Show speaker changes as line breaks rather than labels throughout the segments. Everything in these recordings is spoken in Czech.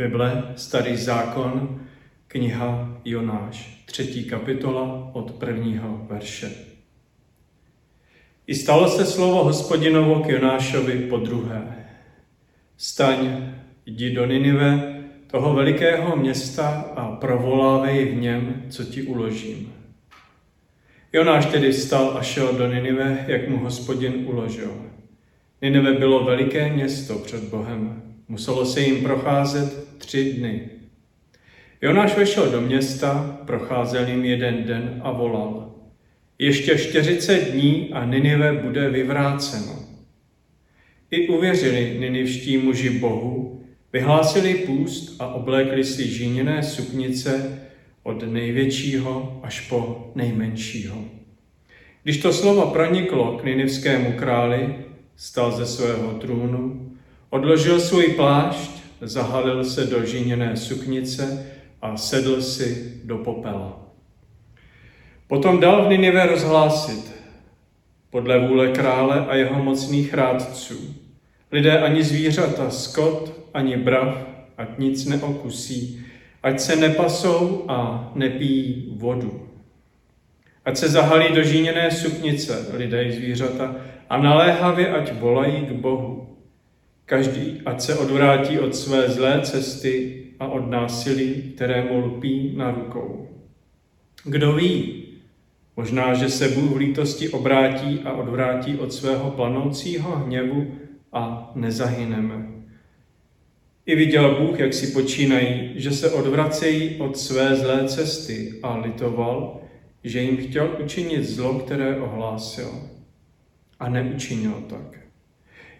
Bible, Starý zákon, kniha Jonáš, třetí kapitola od prvního verše. I stalo se slovo hospodinovo k Jonášovi po druhé. Staň, jdi do Ninive, toho velikého města a provolávej v něm, co ti uložím. Jonáš tedy vstal a šel do Ninive, jak mu hospodin uložil. Ninive bylo veliké město před Bohem. Muselo se jim procházet tři dny. Jonáš vešel do města, procházel jim jeden den a volal. Ještě 40 dní a Ninive bude vyvráceno. I uvěřili ninivští muži Bohu, vyhlásili půst a oblékli si žíněné suknice od největšího až po nejmenšího. Když to slovo proniklo k ninivskému králi, stal ze svého trůnu, odložil svůj plášť, zahalil se do žíněné suknice a sedl si do popela. Potom dal v Ninive rozhlásit, podle vůle krále a jeho mocných rádců. Lidé ani zvířata, skot, ani brav, ať nic neokusí, ať se nepasou a nepijí vodu. Ať se zahalí do žíněné suknice lidé i zvířata a naléhavě ať volají k Bohu. Každý, ať se odvrátí od své zlé cesty a od násilí, které mu lpí na rukou. Kdo ví, možná, že se Bůh v lítosti obrátí a odvrátí od svého planoucího hněvu a nezahyneme. I viděl Bůh, jak si počínají, že se odvracejí od své zlé cesty a litoval, že jim chtěl učinit zlo, které ohlásil. A neučinil tak.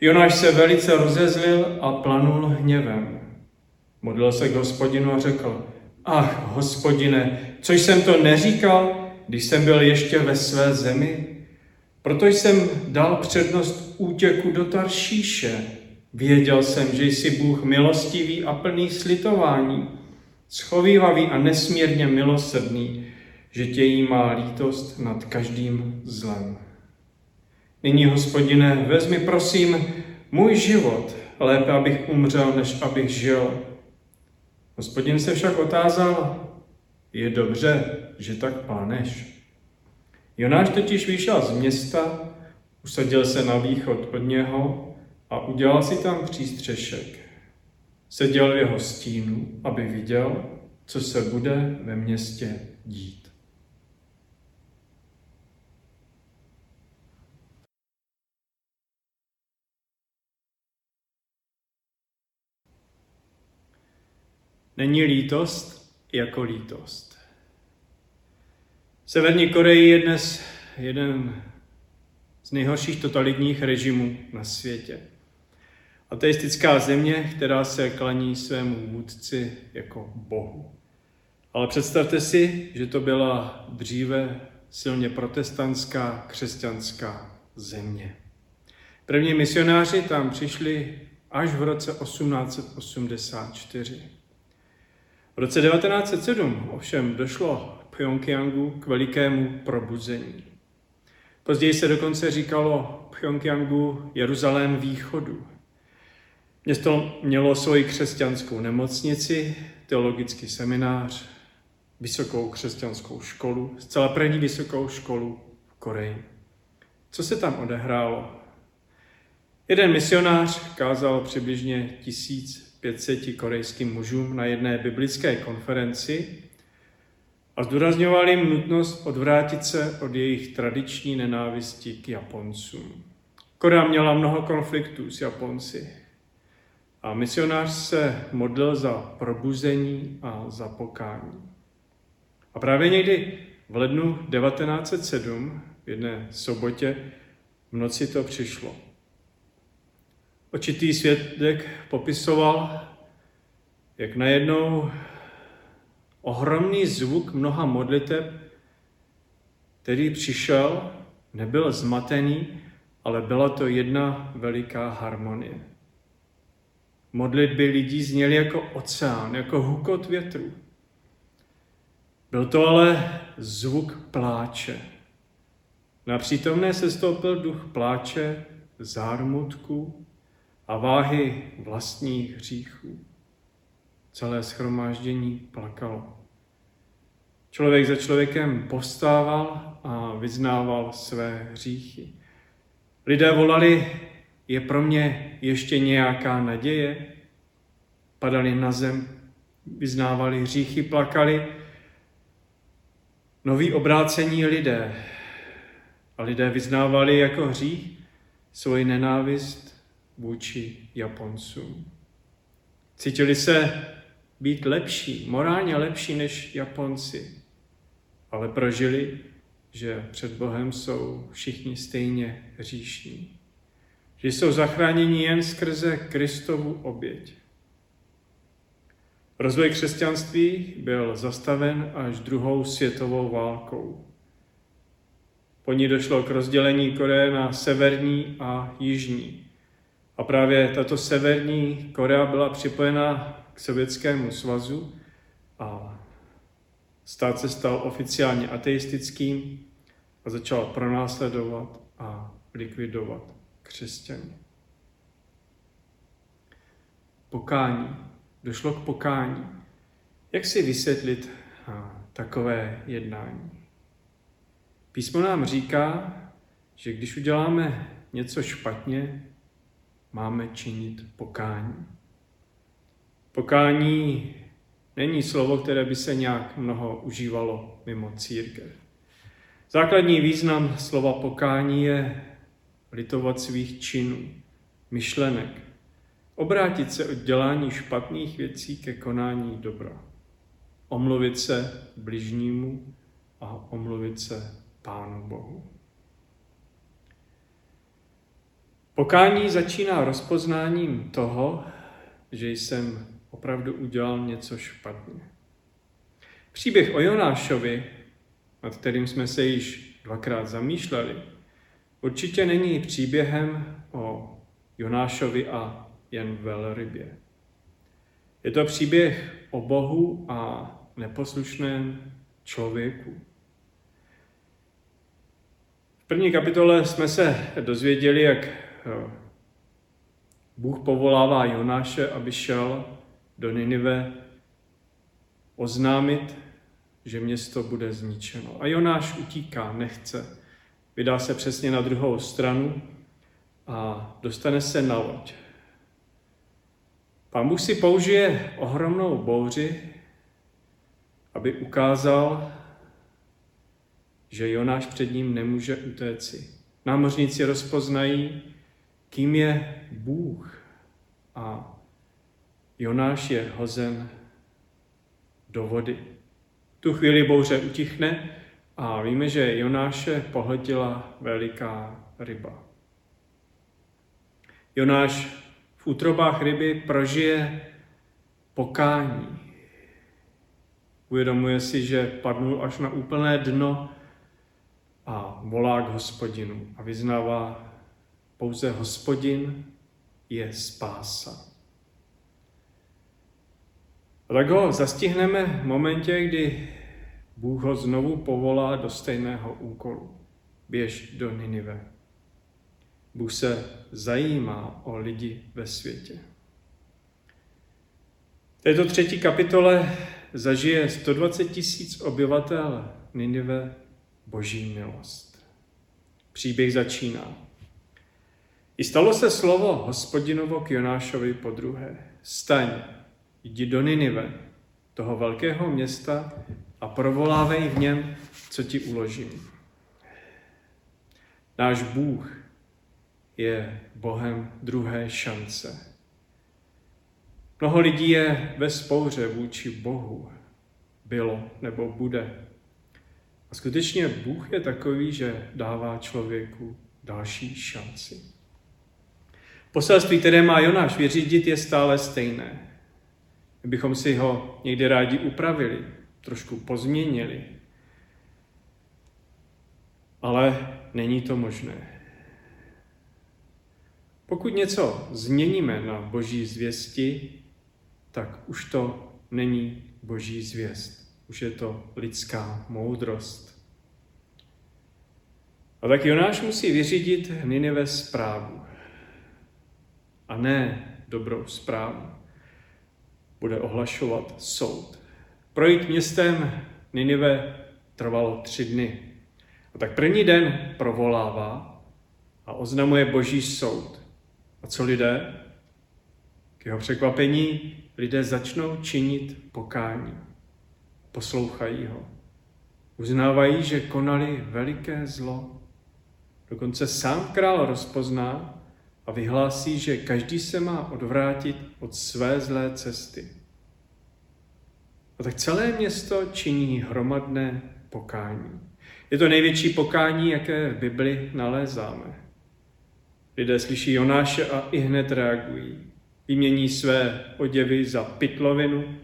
Jonáš se velice rozezlil a planul hněvem. Modlil se k hospodinu a řekl, ach, hospodine, což jsem to neříkal, když jsem byl ještě ve své zemi? Proto jsem dal přednost útěku do Taršíše. Věděl jsem, že jsi Bůh milostivý a plný slitování, schovývavý a nesmírně milosrdný, že tě jí má lítost nad každým zlem. Nyní, hospodine, vezmi prosím můj život, lépe abych umřel, než abych žil. Hospodin se však otázal, je dobře, že tak pláneš. Jonáš totiž vyšel z města, usadil se na východ od něho a udělal si tam přístřešek. Seděl v jeho stínu, aby viděl, co se bude ve městě dít. Není lítost jako lítost. Severní Koreji je dnes jeden z nejhorších totalitních režimů na světě. Ateistická země, která se klaní svému vůdci jako Bohu. Ale představte si, že to byla dříve silně protestantská křesťanská země. První misionáři tam přišli až v roce 1884. V roce 1907 ovšem došlo v Pyongyangu k velikému probuzení. Později se dokonce říkalo Pyongyangu Jeruzalém východu. Město mělo svoji křesťanskou nemocnici, teologický seminář, vysokou křesťanskou školu, zcela první vysokou školu v Koreji. Co se tam odehrálo? Jeden misionář kázal přibližně tisíc 500 korejským mužům na jedné biblické konferenci a zdůrazňoval jim nutnost odvrátit se od jejich tradiční nenávisti k Japoncům. Korea měla mnoho konfliktů s Japonci a misionář se modlil za probuzení a za pokání. A právě někdy v lednu 1907, v jedné sobotě, v noci to přišlo. Očitý svědek popisoval, jak najednou ohromný zvuk mnoha modliteb, který přišel, nebyl zmatený, ale byla to jedna veliká harmonie. Modlitby lidí zněly jako oceán, jako hukot větru. Byl to ale zvuk pláče. Na přítomné se stoupil duch pláče, zármutku a váhy vlastních hříchů. celé schromáždění plakalo. Člověk za člověkem povstával a vyznával své hříchy. Lidé volali, je pro mě ještě nějaká naděje? Padali na zem, vyznávali hříchy, plakali. Noví obrácení lidé. A lidé vyznávali jako hřích svoji nenávist vůči Japoncům. Cítili se být lepší, morálně lepší než Japonci, ale prožili, že před Bohem jsou všichni stejně hříšní. Že jsou zachráněni jen skrze Kristovu oběť. Rozvoj křesťanství byl zastaven až druhou světovou válkou. Po ní došlo k rozdělení Koreje na severní a jižní. A právě tato severní Korea byla připojena k Sovětskému svazu a stát se stal oficiálně ateistickým a začal pronásledovat a likvidovat křesťany. Pokání. Došlo k pokání. Jak si vysvětlit takové jednání? Písmo nám říká, že když uděláme něco špatně, máme činit pokání. Pokání není slovo, které by se nějak mnoho užívalo mimo církev. Základní význam slova pokání je litovat svých činů, myšlenek, obrátit se od dělání špatných věcí ke konání dobra, omluvit se bližnímu a omluvit se Pánu Bohu. Pokání začíná rozpoznáním toho, že jsem opravdu udělal něco špatně. Příběh o Jonášovi, nad kterým jsme se již dvakrát zamýšleli, určitě není příběhem o Jonášovi a jen velrybě. Je to příběh o Bohu a neposlušném člověku. V první kapitole jsme se dozvěděli, jak Bůh povolává Jonáše, aby šel do Ninive oznámit, že město bude zničeno. A Jonáš utíká, nechce. Vydá se přesně na druhou stranu a dostane se na loď. Pán Bůh si použije ohromnou bouři, aby ukázal, že Jonáš před ním nemůže utéci. Námořníci rozpoznají, kým je Bůh a Jonáš je hozen do vody. Tu chvíli bouře utichne a víme, že Jonáše pohltila veliká ryba. Jonáš v útrobách ryby prožije pokání. Uvědomuje si, že padnul až na úplné dno a volá k hospodinu a vyznává, pouze hospodin je spása. Ho zastihneme v momentě, kdy Bůh ho znovu povolá do stejného úkolu. Běž do Ninive. Bůh se zajímá o lidi ve světě. V této třetí kapitole zažije 120 tisíc obyvatel Ninive boží milost. Příběh začíná. I stalo se slovo hospodinovo k Jonášovi po druhé. Staň, jdi do Ninive, toho velkého města a provolávej v něm, co ti uložím. Náš Bůh je Bohem druhé šance. Mnoho lidí je ve spouře vůči Bohu. Bylo nebo bude. A skutečně Bůh je takový, že dává člověku další šanci. Poselství, které má Jonáš vyřídit, je stále stejné. My bychom si ho někdy rádi upravili, trošku pozměnili. Ale není to možné. Pokud něco změníme na boží zvěsti, tak už to není boží zvěst. Už je to lidská moudrost. A tak Jonáš musí vyřídit Ninive zprávu. A ne dobrou zprávu. bude ohlašovat soud. Projít městem Ninive trvalo tři dny. A tak první den provolává a oznamuje boží soud. A co lidé? K jeho překvapení lidé začnou činit pokání. Poslouchají ho. Uznávají, že konali veliké zlo. Dokonce sám král rozpozná a vyhlásí, že každý se má odvrátit od své zlé cesty. A tak celé město činí hromadné pokání. Je to největší pokání, jaké v Bibli nalézáme. Lidé slyší Jonáše a i hned reagují. Vymění své oděvy za pytlovinu,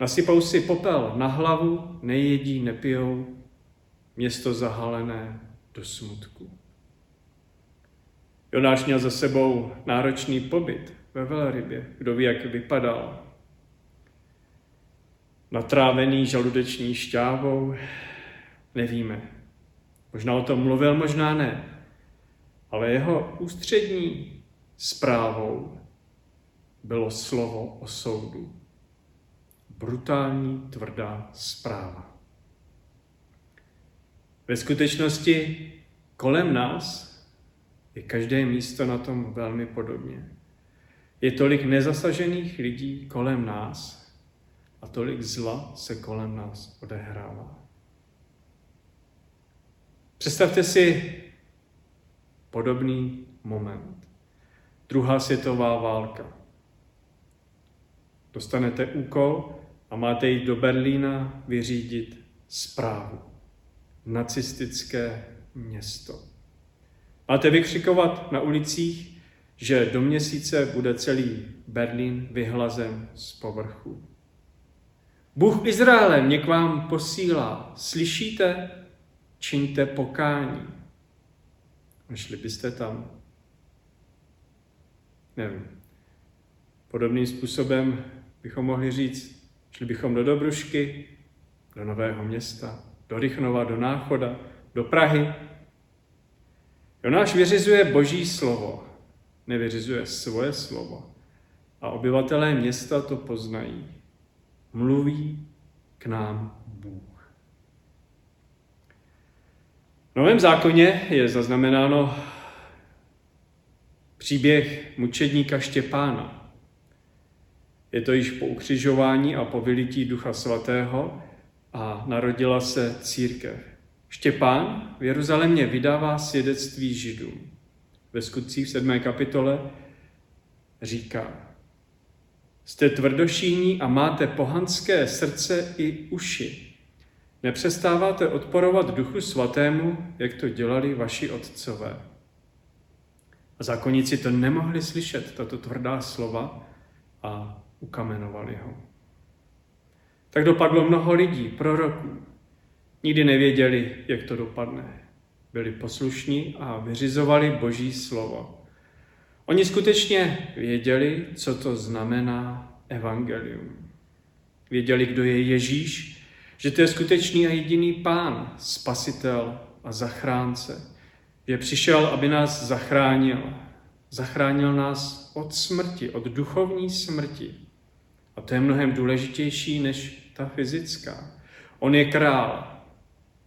nasypou si popel na hlavu, nejedí, nepijou, město zahalené do smutku. Jonáš měl za sebou náročný pobyt ve velrybě. Kdo ví, jak vypadal. Natrávený žaludeční šťávou, nevíme. Možná o tom mluvil, možná ne. Ale jeho ústřední zprávou bylo slovo o soudu. Brutální, tvrdá zpráva. Ve skutečnosti kolem nás je každé místo na tom velmi podobně. Je tolik nezasažených lidí kolem nás a tolik zla se kolem nás odehrává. Představte si podobný moment. Druhá světová válka. Dostanete úkol a máte jít do Berlína vyřídit zprávu. Nacistické město. Máte vykřikovat na ulicích, že do měsíce bude celý Berlín vyhlazen z povrchu. Bůh Izraele mě k vám posílá. Slyšíte? Čiňte pokání. A šli byste tam? Nevím. Podobným způsobem bychom mohli říct, šli bychom do Dobrušky, do Nového města, do Rychnova, do Náchoda, do Prahy. Jonáš vyřizuje boží slovo, nevyřizuje svoje slovo. A obyvatelé města to poznají. Mluví k nám Bůh. V Novém zákoně je zaznamenáno příběh mučedníka Štěpána. Je to již po ukřižování a po vylití Ducha Svatého a narodila se církev. Štěpán v Jeruzalémě vydává svědectví Židům. Ve skutcích v 7. kapitole říká, jste tvrdošíní a máte pohanské srdce i uši. Nepřestáváte odporovat Duchu Svatému, jak to dělali vaši otcové. A zákonníci to nemohli slyšet, tato tvrdá slova, a ukamenovali ho. Tak dopadlo mnoho lidí, proroků. Nikdy nevěděli, jak to dopadne. Byli poslušní a vyřizovali Boží slovo. Oni skutečně věděli, co to znamená evangelium. Věděli, kdo je Ježíš, že to je skutečný a jediný pán, spasitel a zachránce. Že přišel, aby nás zachránil. Zachránil nás od smrti, od duchovní smrti. A to je mnohem důležitější než ta fyzická. On je král.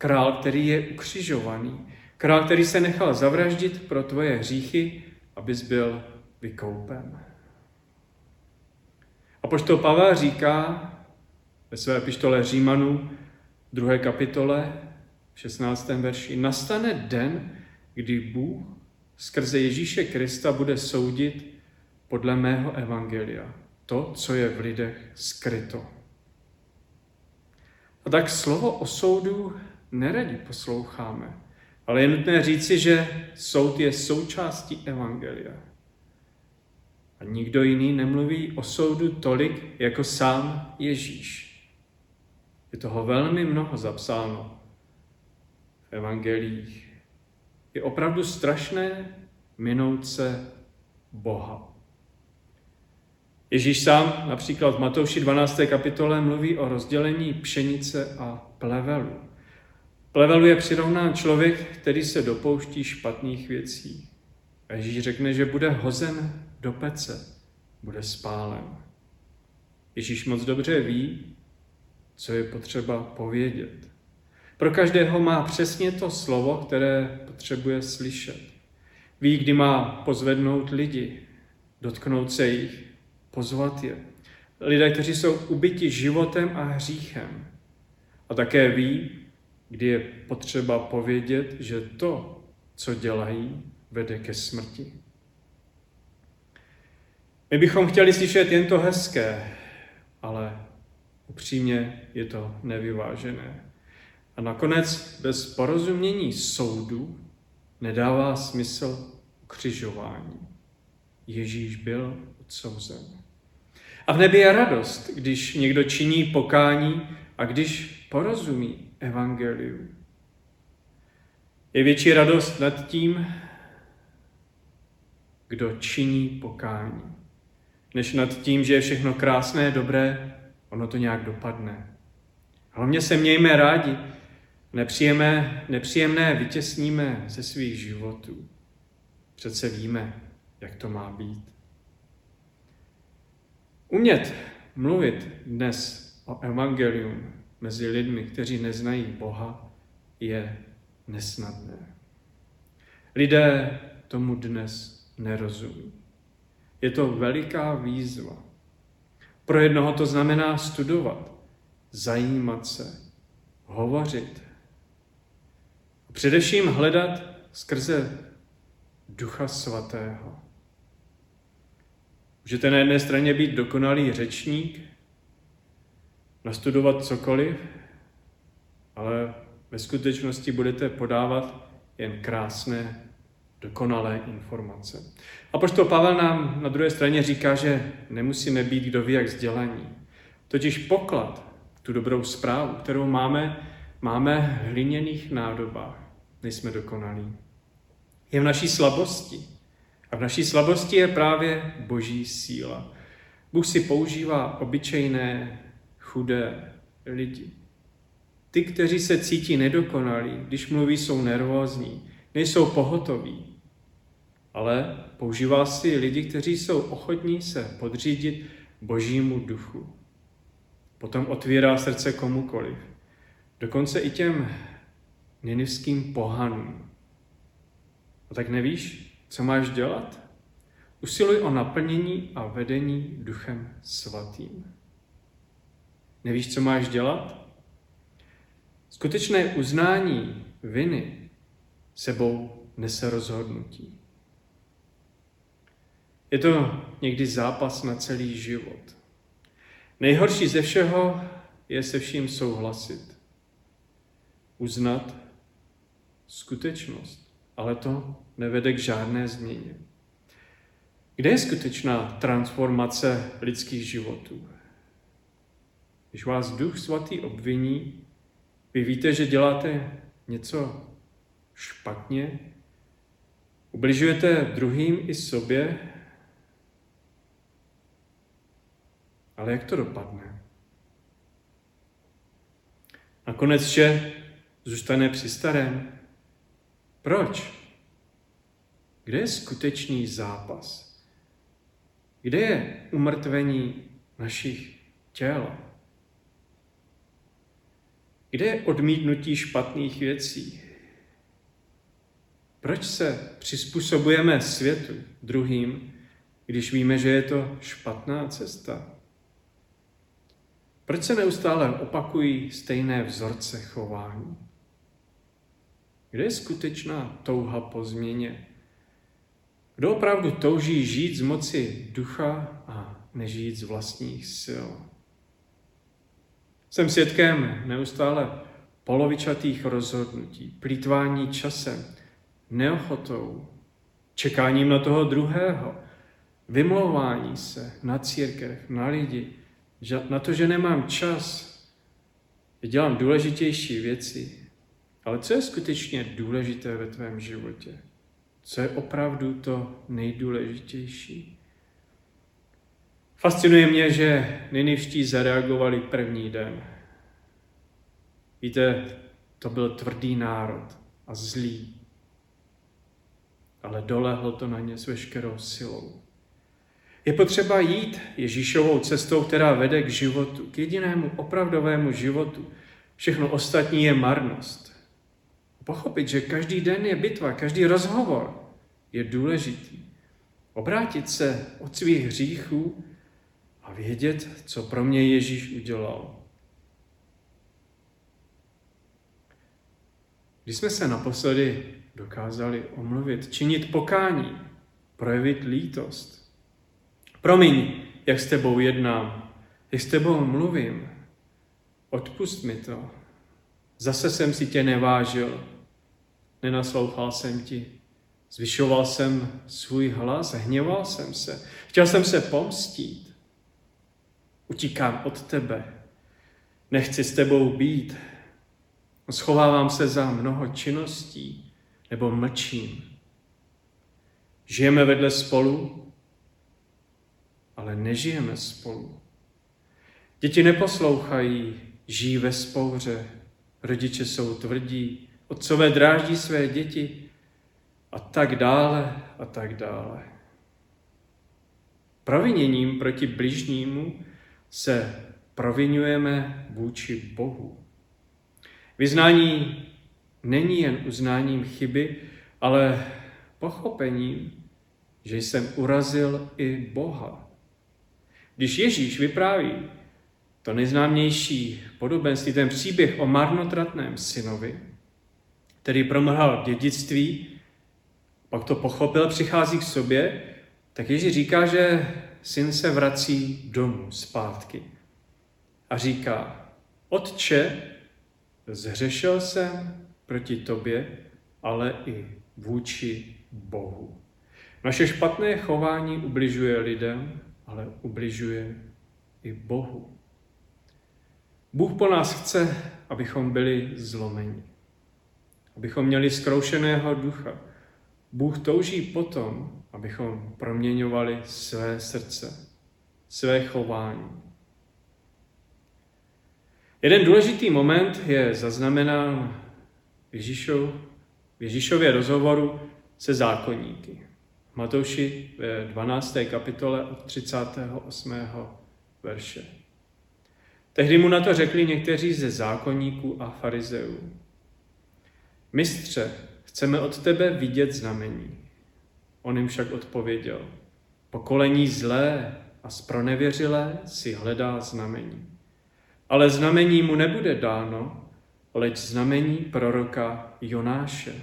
Král, který je ukřižovaný. Král, který se nechal zavraždit pro tvoje hříchy, abys byl vykoupen. A poštol Pavel říká ve své epištole Římanů, druhé kapitole, v 16. verši, nastane den, kdy Bůh skrze Ježíše Krista bude soudit podle mého evangelia to, co je v lidech skryto. A tak slovo o soudu neradi posloucháme, ale je nutné říci, že soud je součástí evangelia. A nikdo jiný nemluví o soudu tolik jako sám Ježíš. Je toho velmi mnoho zapsáno v evangelích. Je opravdu strašné minout se Boha. Ježíš sám například v Matouši 12. kapitole mluví o rozdělení pšenice a plevelu. Plevelu je přirovnán člověk, který se dopouští špatných věcí. Ježíš řekne, že bude hozen do pece, bude spálen. Ježíš moc dobře ví, co je potřeba povědět. Pro každého má přesně to slovo, které potřebuje slyšet. Ví, kdy má pozvednout lidi, dotknout se jich, pozvat je. Lidé, kteří jsou ubiti životem a hříchem. A také ví, kdy je potřeba povědět, že to, co dělají, vede ke smrti. My bychom chtěli slyšet jen to hezké, ale upřímně je to nevyvážené. A nakonec bez porozumění soudu nedává smysl ukřižování. Ježíš byl odsouzen. A v nebi je radost, když někdo činí pokání a když porozumí evangeliu. Je větší radost nad tím, kdo činí pokání, než nad tím, že je všechno krásné, dobré, ono to nějak dopadne. Hlavně se mějme rádi, nepříjemné, nepříjemné vytěsníme ze svých životů. Přece víme, jak to má být. Umět mluvit dnes o evangelium mezi lidmi, kteří neznají Boha, je nesnadné. Lidé tomu dnes nerozumí. Je to veliká výzva. Pro jednoho to znamená studovat, zajímat se, hovořit. Především hledat skrze Ducha Svatého. Můžete na jedné straně být dokonalý řečník, nastudovat cokoliv, ale ve skutečnosti budete podávat jen krásné, dokonalé informace. A to Pavel nám na druhé straně říká, že nemusíme být kdo ví jak vzdělaní. Totiž poklad, tu dobrou zprávu, kterou máme, máme v hliněných nádobách. Nejsme dokonalí. Je v naší slabosti. A v naší slabosti je právě boží síla. Bůh si používá obyčejné, chudé lidi. Ty, kteří se cítí nedokonalí, když mluví, jsou nervózní, nejsou pohotoví. Ale používá si lidi, kteří jsou ochotní se podřídit Božímu duchu. Potom otvírá srdce komukoliv. Dokonce i těm ninivským pohanům. A tak nevíš, co máš dělat? Usiluj o naplnění a vedení duchem svatým. Nevíš, co máš dělat? Skutečné uznání viny sebou nese rozhodnutí. Je to někdy zápas na celý život. Nejhorší ze všeho je se vším souhlasit. Uznat skutečnost, ale to nevede k žádné změně. Kde je skutečná transformace lidských životů? Když vás Duch Svatý obviní, vy víte, že děláte něco špatně, ubližujete druhým i sobě, ale jak to dopadne? Nakonec vše zůstane při starém. Proč? Kde je skutečný zápas? Kde je umrtvení našich těl? Kde je odmítnutí špatných věcí? Proč se přizpůsobujeme světu druhým, když víme, že je to špatná cesta? Proč se neustále opakují stejné vzorce chování? Kde je skutečná touha po změně? Kdo opravdu touží žít z moci ducha a nežít z vlastních sil? Jsem svědkem neustále polovičatých rozhodnutí, plítvání časem, neochotou, čekáním na toho druhého, vymlouvání se na církev, na lidi, na to, že nemám čas, že dělám důležitější věci. Ale co je skutečně důležité ve tvém životě? Co je opravdu to nejdůležitější? Fascinuje mě, že Ninivští zareagovali první den. Víte, to byl tvrdý národ a zlý, ale dolehl to na ně s veškerou silou. Je potřeba jít Ježíšovou cestou, která vede k životu, k jedinému opravdovému životu. Všechno ostatní je marnost. Pochopit, že každý den je bitva, každý rozhovor je důležitý. Obrátit se od svých hříchů a vědět, co pro mě Ježíš udělal. Když jsme se naposledy dokázali omluvit, činit pokání, projevit lítost. Promiň, jak s tebou jednám, jak s tebou mluvím. Odpust mi to. Zase jsem si tě nevážil. Nenaslouchal jsem ti. Zvyšoval jsem svůj hlas, hněval jsem se. Chtěl jsem se pomstít. Utíkám od tebe. Nechci s tebou být. Schovávám se za mnoho činností nebo mlčím. Žijeme vedle spolu, ale nežijeme spolu. Děti neposlouchají, žijí ve spouře, rodiče jsou tvrdí, otcové dráždí své děti a tak dále a tak dále. Proviněním proti bližnímu se provinujeme vůči Bohu. Vyznání není jen uznáním chyby, ale pochopením, že jsem urazil i Boha. Když Ježíš vypráví to nejznámější podobenství, ten příběh o marnotratném synovi, který promrhal dědictví, pak to pochopil, přichází k sobě, tak Ježíš říká, že syn se vrací domů zpátky. A říká, otče, zhřešil jsem proti tobě, ale i vůči Bohu. Naše špatné chování ubližuje lidem, ale ubližuje i Bohu. Bůh po nás chce, abychom byli zlomeni, abychom měli zkroušeného ducha. Bůh touží potom, abychom proměňovali své srdce, své chování. Jeden důležitý moment je zaznamenán Ježíšov, v Ježíšově rozhovoru se zákonníky. Matouši ve 12. kapitole od 38. verše. Tehdy mu na to řekli někteří ze zákonníků a farizeů. Mistře, chceme od tebe vidět znamení. On jim však odpověděl, pokolení zlé a spronevěřilé si hledá znamení. Ale znamení mu nebude dáno, leč znamení proroka Jonáše.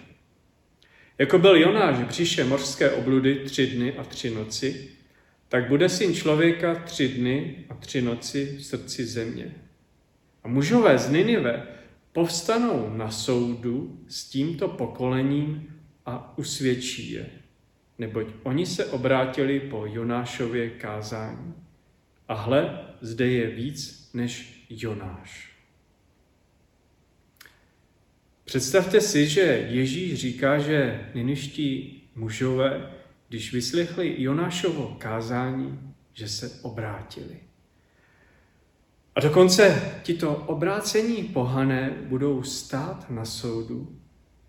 Jako byl Jonáš přišel mořské obludy tři dny a tři noci, tak bude syn člověka tři dny a tři noci v srdci země. A mužové z Ninive povstanou na soudu s tímto pokolením a usvědčí je, neboť oni se obrátili po Jonášově kázání. A hle, zde je víc než Jonáš. Představte si, že Ježíš říká, že niniští mužové, když vyslechli Jonášovo kázání, že se obrátili. A dokonce tito obrácení pohané budou stát na soudu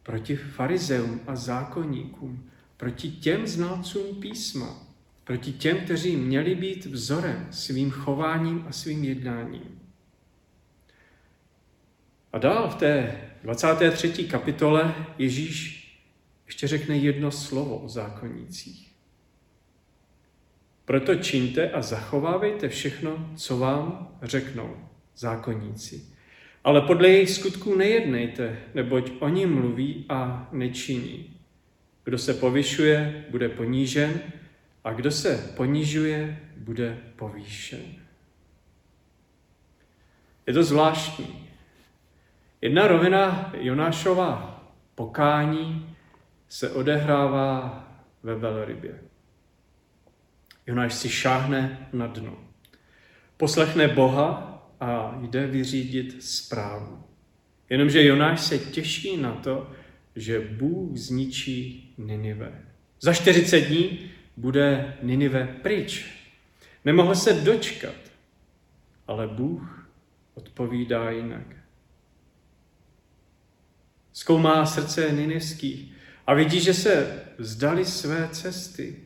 proti farizeům a zákonníkům, proti těm znalcům písma, proti těm, kteří měli být vzorem svým chováním a svým jednáním. A dál v té 23. kapitole Ježíš ještě řekne jedno slovo o zákonnících. Proto čiňte a zachovávejte všechno, co vám řeknou zákonníci. Ale podle jejich skutků nejednejte, neboť oni mluví a nečiní. Kdo se povyšuje, bude ponížen, a kdo se ponižuje, bude povýšen. Je to zvláštní. Jedna rovina Jonášova pokání se odehrává ve velrybě. Jonáš si šáhne na dno. Poslechne Boha a jde vyřídit zprávu. Jenomže Jonáš se těší na to, že Bůh zničí Ninive. Za 40 dní bude Ninive pryč. Nemohl se dočkat, ale Bůh odpovídá jinak zkoumá srdce ninivských a vidí, že se vzdali své cesty.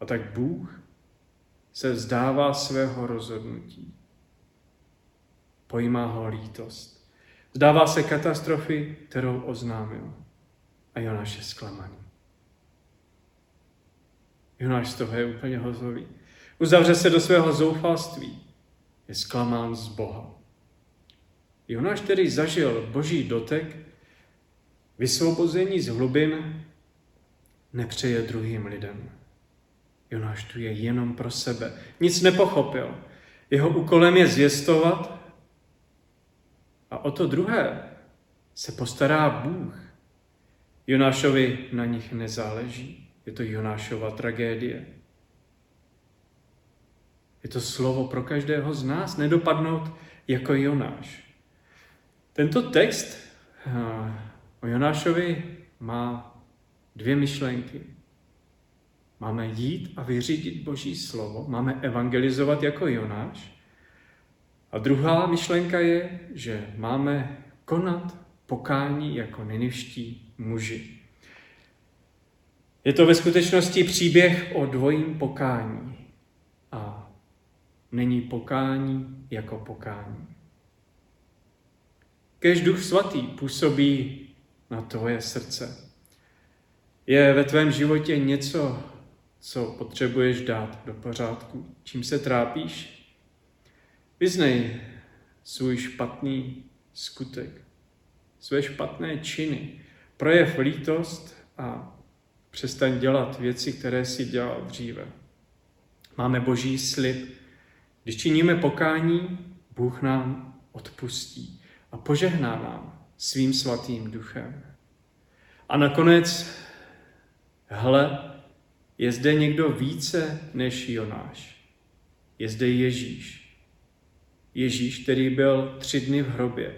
A tak Bůh se vzdává svého rozhodnutí. Pojímá ho lítost. Zdává se katastrofy, kterou oznámil. A Jonáš je zklamaný. Jonáš z toho je úplně hotový. Uzavře se do svého zoufalství. Je zklamán z Boha. Jonáš, který zažil boží dotek, vysvobození z hlubin, nepřeje druhým lidem. Jonáš tu je jenom pro sebe. Nic nepochopil. Jeho úkolem je zvěstovat a o to druhé se postará Bůh. Jonášovi na nich nezáleží. Je to Jonášova tragédie. Je to slovo pro každého z nás, nedopadnout jako Jonáš. Tento text eh, o Jonášovi má dvě myšlenky. Máme jít a vyřídit Boží slovo, máme evangelizovat jako Jonáš. A druhá myšlenka je, že máme konat pokání jako nenivští muži. Je to ve skutečnosti příběh o dvojím pokání. A není pokání jako pokání. Kež Duch Svatý působí na tvoje srdce. Je ve tvém životě něco, co potřebuješ dát do pořádku, čím se trápíš? Vyznej svůj špatný skutek, své špatné činy, projev lítost a přestaň dělat věci, které si dělal dříve. Máme boží slib. Když činíme pokání, Bůh nám odpustí a požehná nám svým svatým duchem. A nakonec, hle, je zde někdo více než Jonáš. Je zde Ježíš. Ježíš, který byl tři dny v hrobě,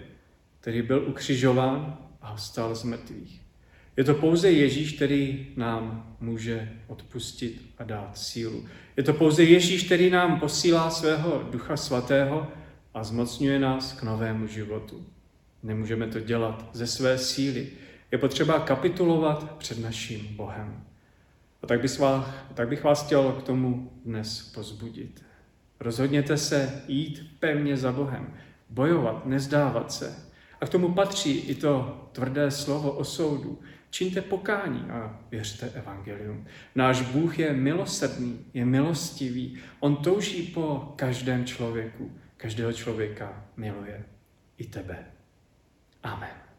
který byl ukřižován a vstal z mrtvých. Je to pouze Ježíš, který nám může odpustit a dát sílu. Je to pouze Ježíš, který nám posílá svého Ducha Svatého a zmocňuje nás k novému životu. Nemůžeme to dělat ze své síly. Je potřeba kapitulovat před naším Bohem. A tak bych, vás, tak bych vás chtěl k tomu dnes pozbudit. Rozhodněte se jít pevně za Bohem, bojovat, nezdávat se. A k tomu patří i to tvrdé slovo o soudu. Čiňte pokání a věřte evangelium. Náš Bůh je milosrdný, je milostivý. On touží po každém člověku. Každého člověka miluje. I tebe. Amen.